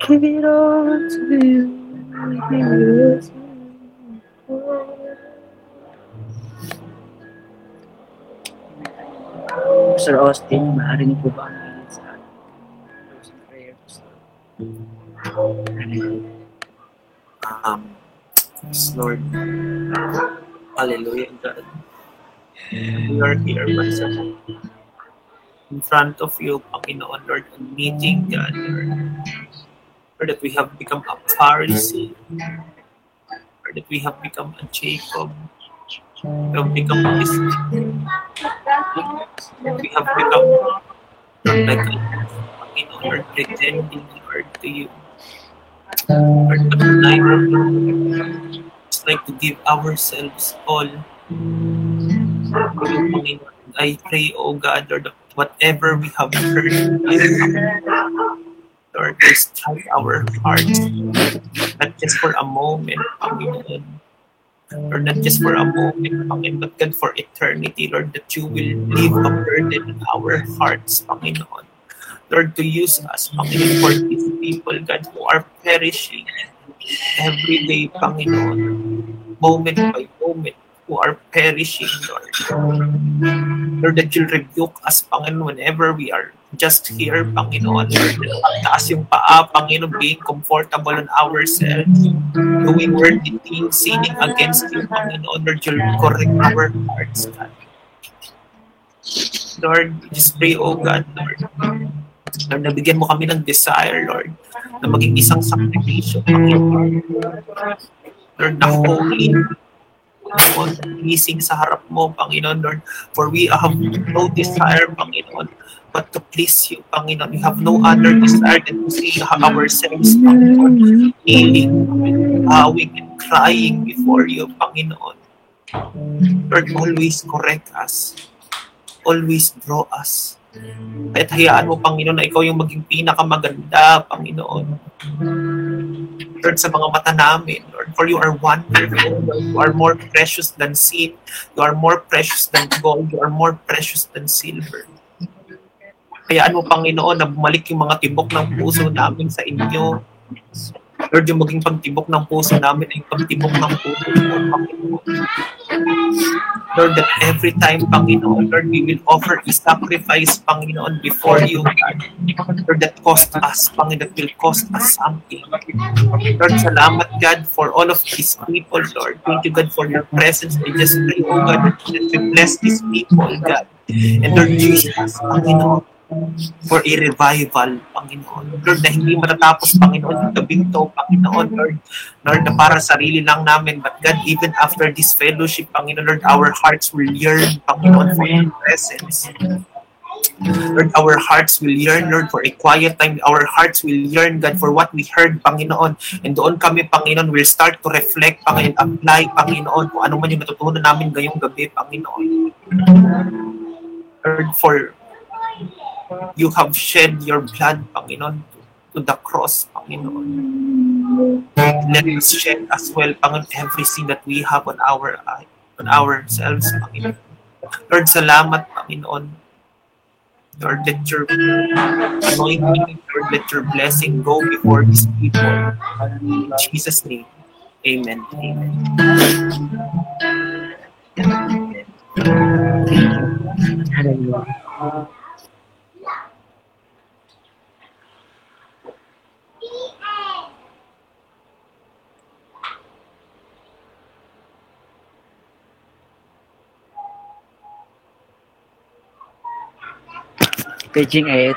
Give it all to you. Sir Austin, maaari niyo po ba ang lead sa? Um, Lord. Hallelujah, God. We are here once again. In front of you, Panginoon, Lord, admitting, God, Lord, Lord, that we have become a Pharisee, or that we have become a Jacob, have become Israel, we have become Lord, like a Panginoon, Lord, pretending, Lord, to you. Lord, but tonight, Lord, it's like to give ourselves all. I pray, oh God, Lord, whatever we have heard, Lord, please touch our hearts, not just for a moment, Panginoon, or not just for a moment, Panginoon, but God, for eternity, Lord, that you will leave a burden in our hearts, Panginoon. Lord, to use us, Panginoon, for these people, God, who are perishing every day, Panginoon, moment by moment, who are perishing, Lord. Lord, that you'll rebuke us, Panginoon, whenever we are just here, Panginoon. Lord, taas yung paa, Panginoon, being comfortable on ourselves, doing worthy things, sinning against you, Panginoon. Lord, you'll correct our hearts, God. Lord, just pray, oh God, Lord. Lord, nabigyan mo kami ng desire, Lord, na maging isang sakripisyo, Panginoon. Lord, na holy, Panginoon, pleasing sa harap mo, Panginoon, Lord. For we have no desire, Panginoon, but to please you, Panginoon. We have no other desire than to see ourselves, Panginoon, kneeling, bowing, and crying before you, Panginoon. Lord, always correct us. Always draw us. At hayaan mo, Panginoon, na ikaw yung maging pinakamaganda, Panginoon. Lord, sa mga mata namin, Lord, for you are wonderful. You are more precious than sin. You are more precious than gold. You are more precious than silver. Hayaan mo, Panginoon, na bumalik yung mga tibok ng puso namin sa inyo. Lord, yung maging pagtibok ng puso namin ay pagtibok ng puso mo, Panginoon. Lord, that every time, Panginoon, Lord, we will offer a sacrifice, Panginoon, before you, God. Lord, that cost us, Panginoon, that will cost us something. Lord, salamat, God, for all of these people, Lord. Thank you, God, for your presence. I just pray, oh God, that you bless these people, God. And Lord Jesus, Panginoon, for a revival, Panginoon. Lord, na hindi matatapos, Panginoon, yung gabing to, Panginoon, Lord. Lord, na para sarili lang namin. But God, even after this fellowship, Panginoon, Lord, our hearts will yearn, Panginoon, for your presence. Lord, our hearts will yearn, Lord, for a quiet time. Our hearts will yearn, God, for what we heard, Panginoon. And doon kami, Panginoon, will start to reflect, Panginoon, apply, Panginoon, kung ano man yung natutunan namin ngayong gabi, Panginoon. Lord, for you have shed your blood, Panginoon, to the cross, Panginoon. Let us shed as well, Panginoon, everything that we have on our eye, on ourselves, Panginoon. Lord, salamat, Panginoon. Lord, let your anointing, Lord, let your blessing go before these people. In Jesus' name, amen. Amen. Hallelujah. Paging 8.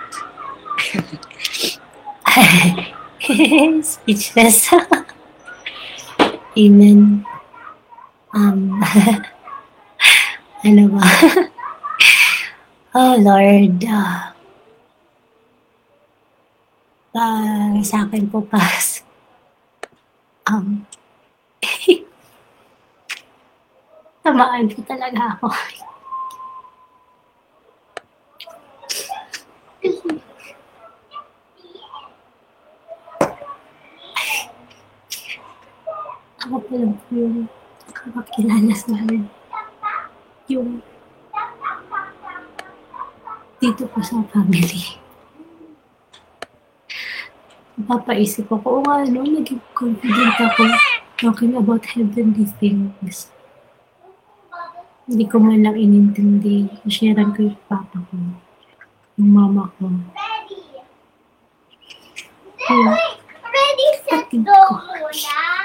<laughs> Speechless. Amen. Um, <laughs> ano ba? <laughs> oh Lord, ah, ah, sa akin po pas, um, tamaan po talaga ako. Ako po yung nakakakilala sa Lord. Yung dito po sa family. Napapaisip ako, o nga, no, naging confident ako talking about heavenly things. Hindi ko man lang inintindi. Sharean ko yung papa ko. Yung mama ko. Yung Ready, set, go muna.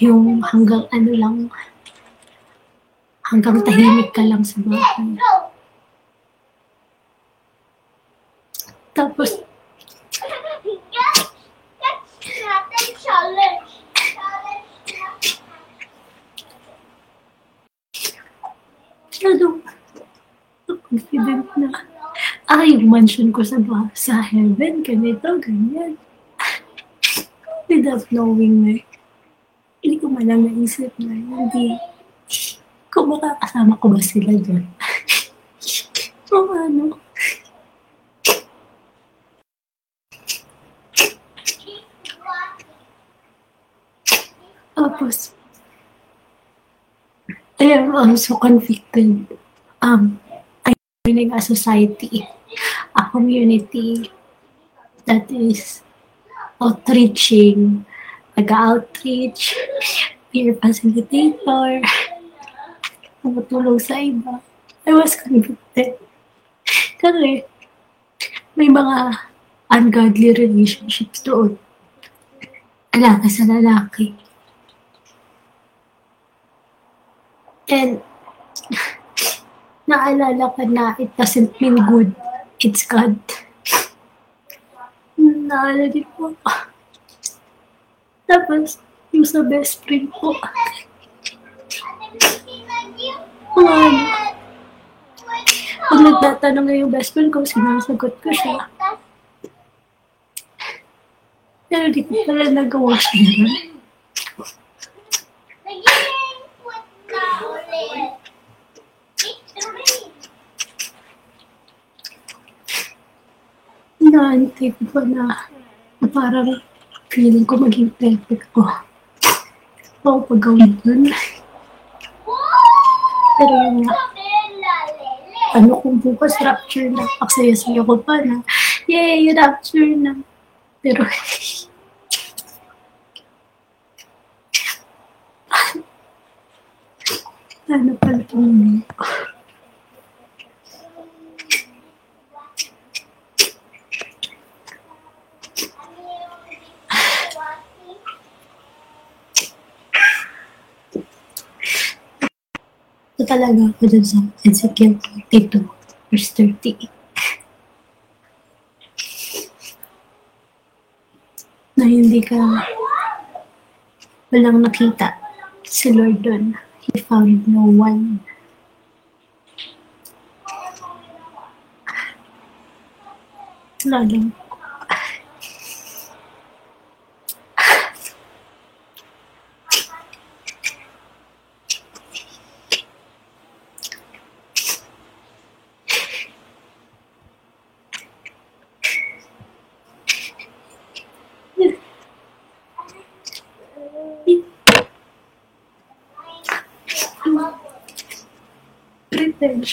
Yung hanggang ano lang, hanggang tahimik ka lang sa bahay. Tapos, masyadong confident na, ah, yung mansion ko sa, ba- sa heaven, ganito, ganyan. Without knowing na, hindi ko man lang naisip na, hindi, kung makakasama ko ba sila dyan. <laughs> o ano, Tapos, I am also convicted. Um, I'm joining a society, a community that is outreaching, nag-outreach, peer facilitator, tumutulong sa iba. I was convicted. Kasi, may mga ungodly relationships doon. Lalaki sa lalaki. And naalala ko na it doesn't mean good. It's God. Naalala din po. Tapos, yung sa best friend ko, ano, pag nagtatanong na yung best friend ko, sinasagot ko siya. Pero di ko pala nagawa siya. Inaantay ko na parang feeling ko maging perfect ko. Oo, pag gawin yun. Pero yun nga, ano kung bukas rapture na, pagsaya-saya ko pa na, yay, rapture na. Pero, <laughs> ano pala itong talaga ako dun sa Ezekiel 42, verse 30. Na hindi ka walang nakita si Lord dun. He found no one. Lalong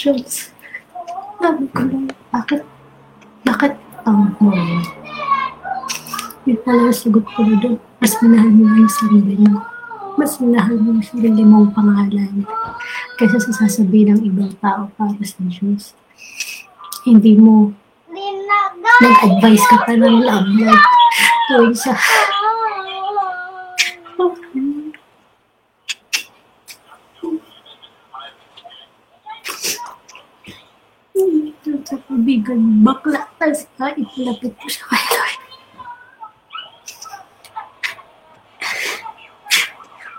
pretensions. Sabi ko lang, bakit, bakit ang mo? Yun pala yung sagot ko na doon. Mas minahal mo yung sarili mo. Mas minahal mo yung sarili mong pangalan kaysa sa sasabihin ng ibang tao para sa Diyos. Hindi mo nag-advise ka pa ng love life tuwing sa Ito sa kabigan bakla tas ka ipilapit ko sa kay Lord.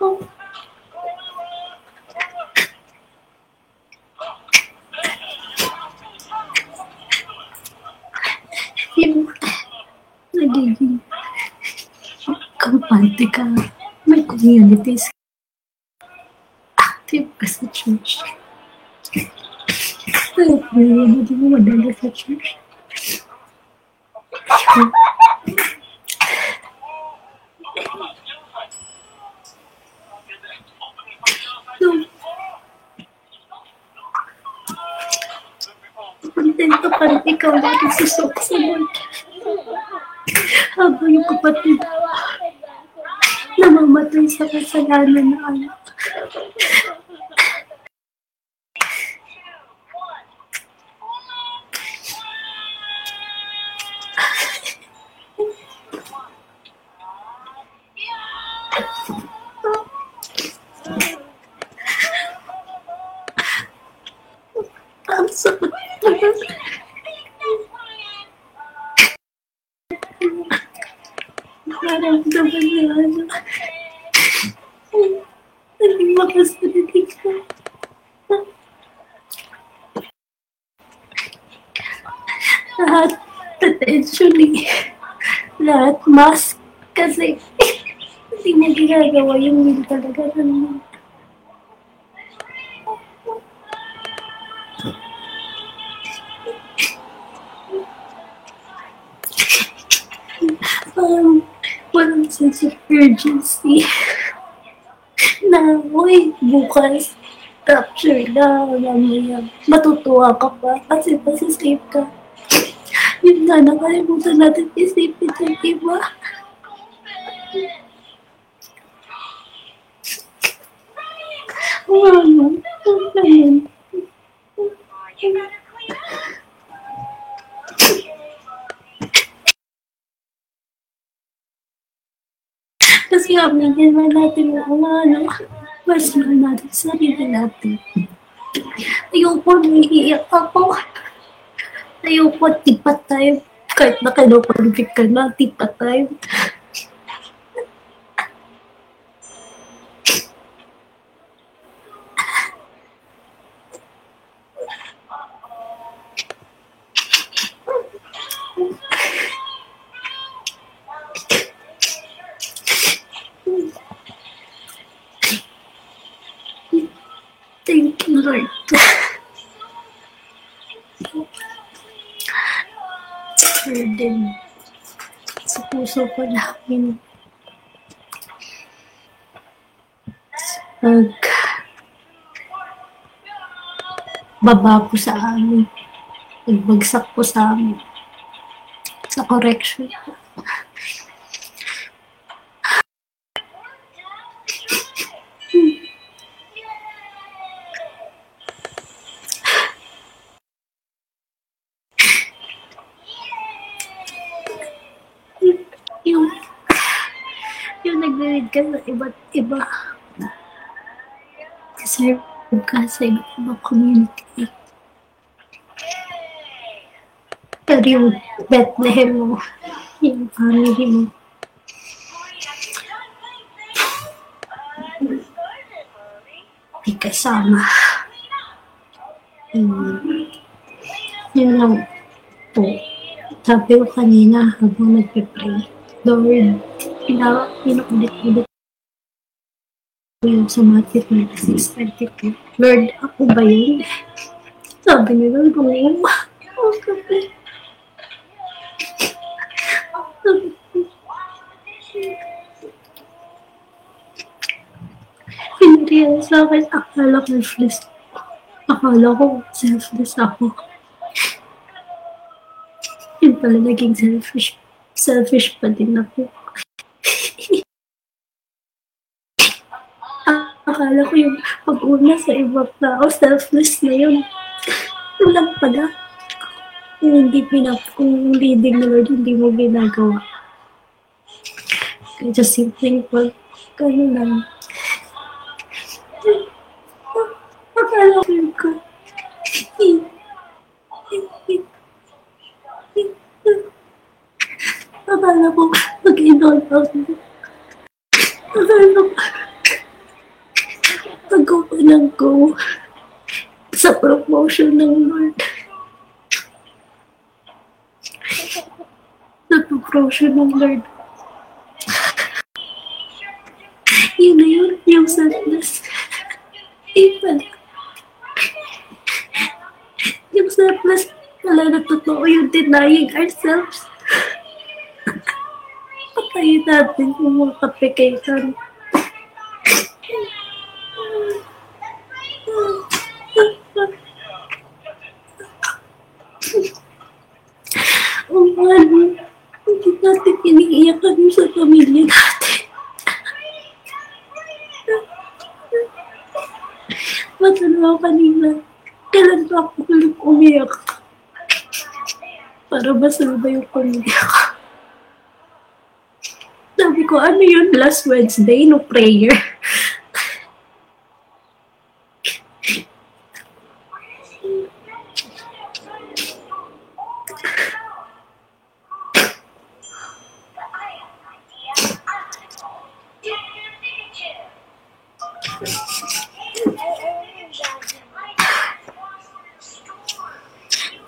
Oh. Nagiging kampante ka, may communities, active ka sa church. Yun, hindi mo madala sa church. So, kontento pa rin ikaw lagi susok sa Lord. Habang yung kapatid namamatay sa kasalanan na anak. Mask. Kasi <laughs> hindi mo ginagawa yung will talaga ng parang walang sense of urgency. <laughs> Na, uy, bukas, capture na, mamaya, matutuwa ka pa. Kasi masisave ka. Yun nga, nakalimutan natin isipin yung iba. Ano, ano naman. Kasi aminin naman natin mga ano, personal natin sa sarili natin. Ayoko, naiiyak ako. Ayoko, tipat tayo Kahit na kinoconvict ka na, di pa tayo. Thank you, Lord. Burden. Sa puso namin. Pag baba po sa amin. Pagbagsak po sa amin. Sa correction po. yung yung nag-read ka sa iba't iba. Serve ka sa iba't ibang community. Pero yung Bethlehem mo yung family mo. May kasama. Yun, yun lang po. Sabi ko kanina habang nagpe-pray, Lord, pina, pinukulit-ulit ko yun sa Matthew 26, 22. Lord, ako ba yun? Sabi ni Lord, kung yun, ako sabi. Pinreal sa akin, akala ko selfless. Akala ko selfless ako yun pala naging selfish. Selfish pa din ako. Akala ko yung pag-una sa ibang tao, selfless na yun. Yun lang pala. Yung hindi pinap, kung leading ni Lord, hindi mo ginagawa. Kaya just simpleng pag, gano'n lang. Akala ko yun ko. Akala ko mag-inol ako. Akala ko pag-go pa ng go sa promotion ng Lord. Sa promotion ng Lord. Yun na yun, yung sadness. Pala. Yung sadness pala na totoo yung denying ourselves. Patayin natin yung mga kapikitan. Oh, ano, hindi natin iniiyakan yung sa pamilya natin. Matanong ako kanina, kailan ba ako huling umiyak? Para masalba yung pamilya ko. Sabi ko, ano yun last Wednesday, no prayer?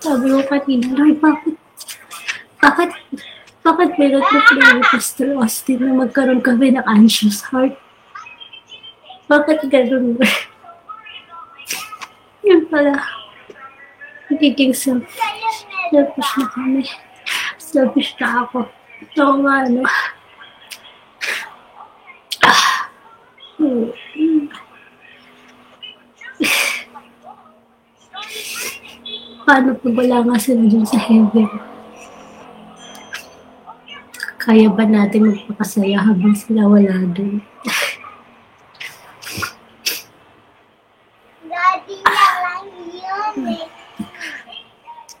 Sabi ko kanina, Lord, meron mo prayer, Pastor Austin, na magkaroon kami ng anxious heart? Bakit ganun? <laughs> Yun pala, nagiging selfish. Selfish na kami. Selfish na ako. Oo nga, ano. Ah. <sighs> Hmm. Paano pag wala nga sila dun sa heaven? Kaya ba natin magpakasaya habang sila wala dun? Daddy na lang yun eh.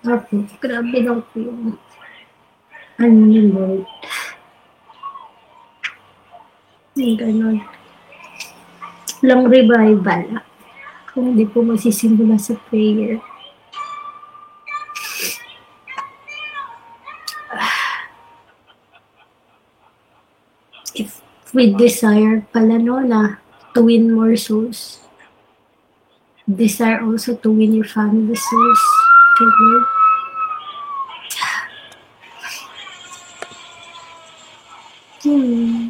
Apo, grabe lang po yung ano ni Lord. Yung ganon. Walang revival. Kung hindi po magsisimula sa prayer. We desire pala no na to win more souls, desire also to win your family souls. Okay, Lord. Hmm.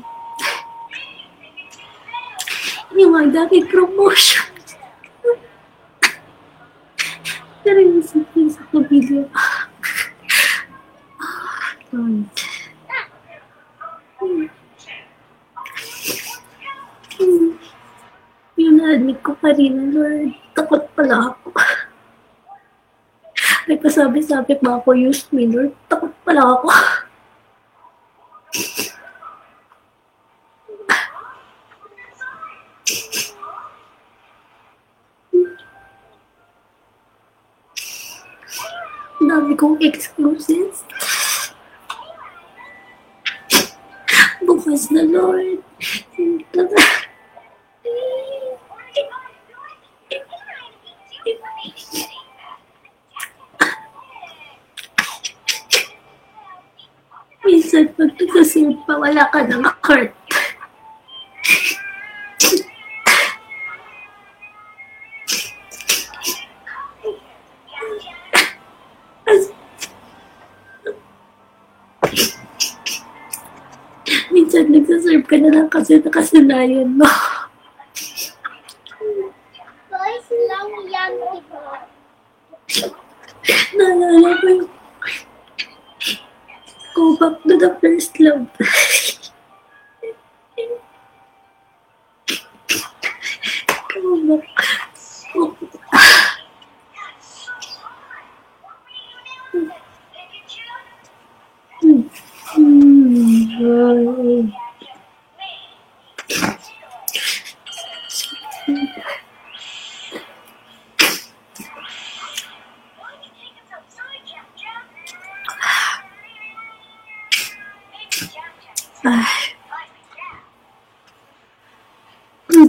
Yung mga dami promotion. Pero yung sa pamilya. Ah, Lord. Hmm. Hmm. Na-admit ko pa rin, Lord. Takot pala ako. <laughs> Nagpasabi-sabi pa ako, use me, Lord. Takot pala ako. <laughs> Dami kong exclusives. <laughs> Bukas na, Lord. Minsan, pag nagsasilip pa, wala ka ng heart. Minsan, nagsaserve ka na lang kasi nakasanayan mo. Boys lang yan, diba? Naalala ko yung go back to the first love.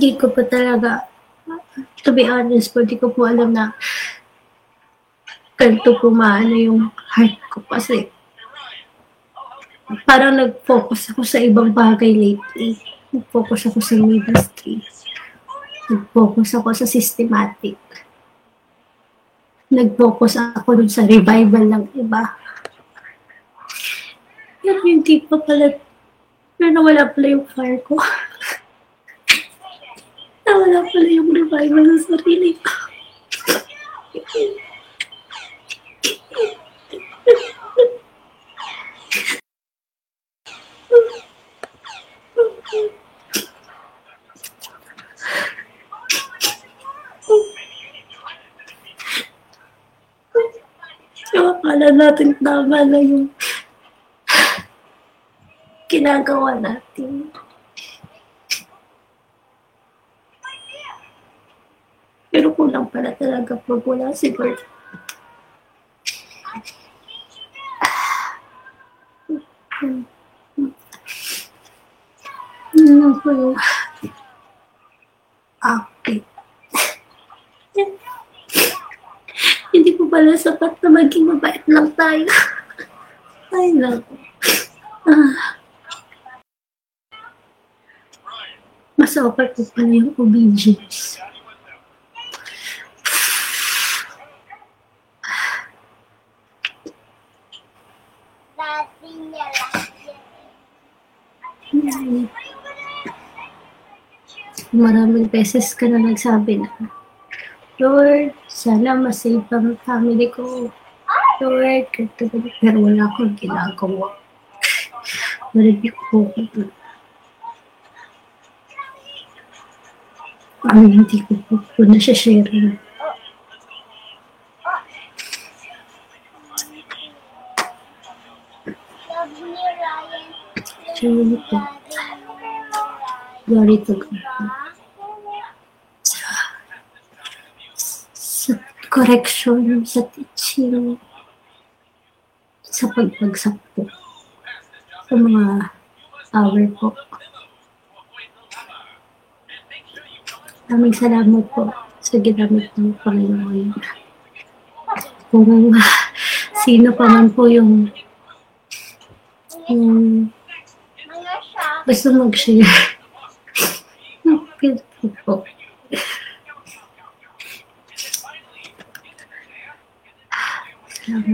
Hindi ko pa talaga, to be honest po, hindi ko po alam na ganito po maano yung heart ko kasi parang nag-focus ako sa ibang bagay lately. Nag-focus ako sa ministry. Nag-focus ako sa systematic. Nag-focus ako dun sa revival ng iba. Pero hindi pa pala, pero nawala pala yung fire ko. <laughs> nawala pala yung revival sa sarili ko. Akala natin tama na yung ginagawa natin. Pero kulang pala talaga pag wala si Lord. Ano po yung akit? Hindi po pala sapat na maging mabait lang tayo. Ay, naku. Ah. Mas okay po pala yung obedience. Dati niya lang yan. Hmm. Maraming beses ka na nagsabi na, Lord, sana masave ang family ko. Lord, ganito, ganito. Pero wala akong ginagawa. <laughs> Po ko. Ang hindi ko po po na siya share. Love ni Ryan. Sorry po. To God. Diba? Sa correction, sa teaching, sa pagbagsak po. Sa mga power po. Maraming salamat po sa ginamit ng Panginoon. Kung sino pa man po yung siya. gusto mag-share. <laughs> Free po. Hi.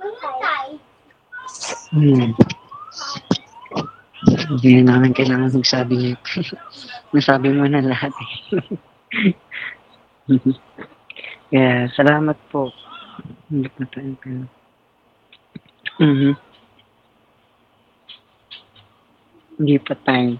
Mga tay. Hmm. Hindi na namin kailangan magsabi niya. <laughs> Nasabi mo na lahat. <laughs> Kaya, salamat po. Hindi pa tayo. Mhm. Pa tayo.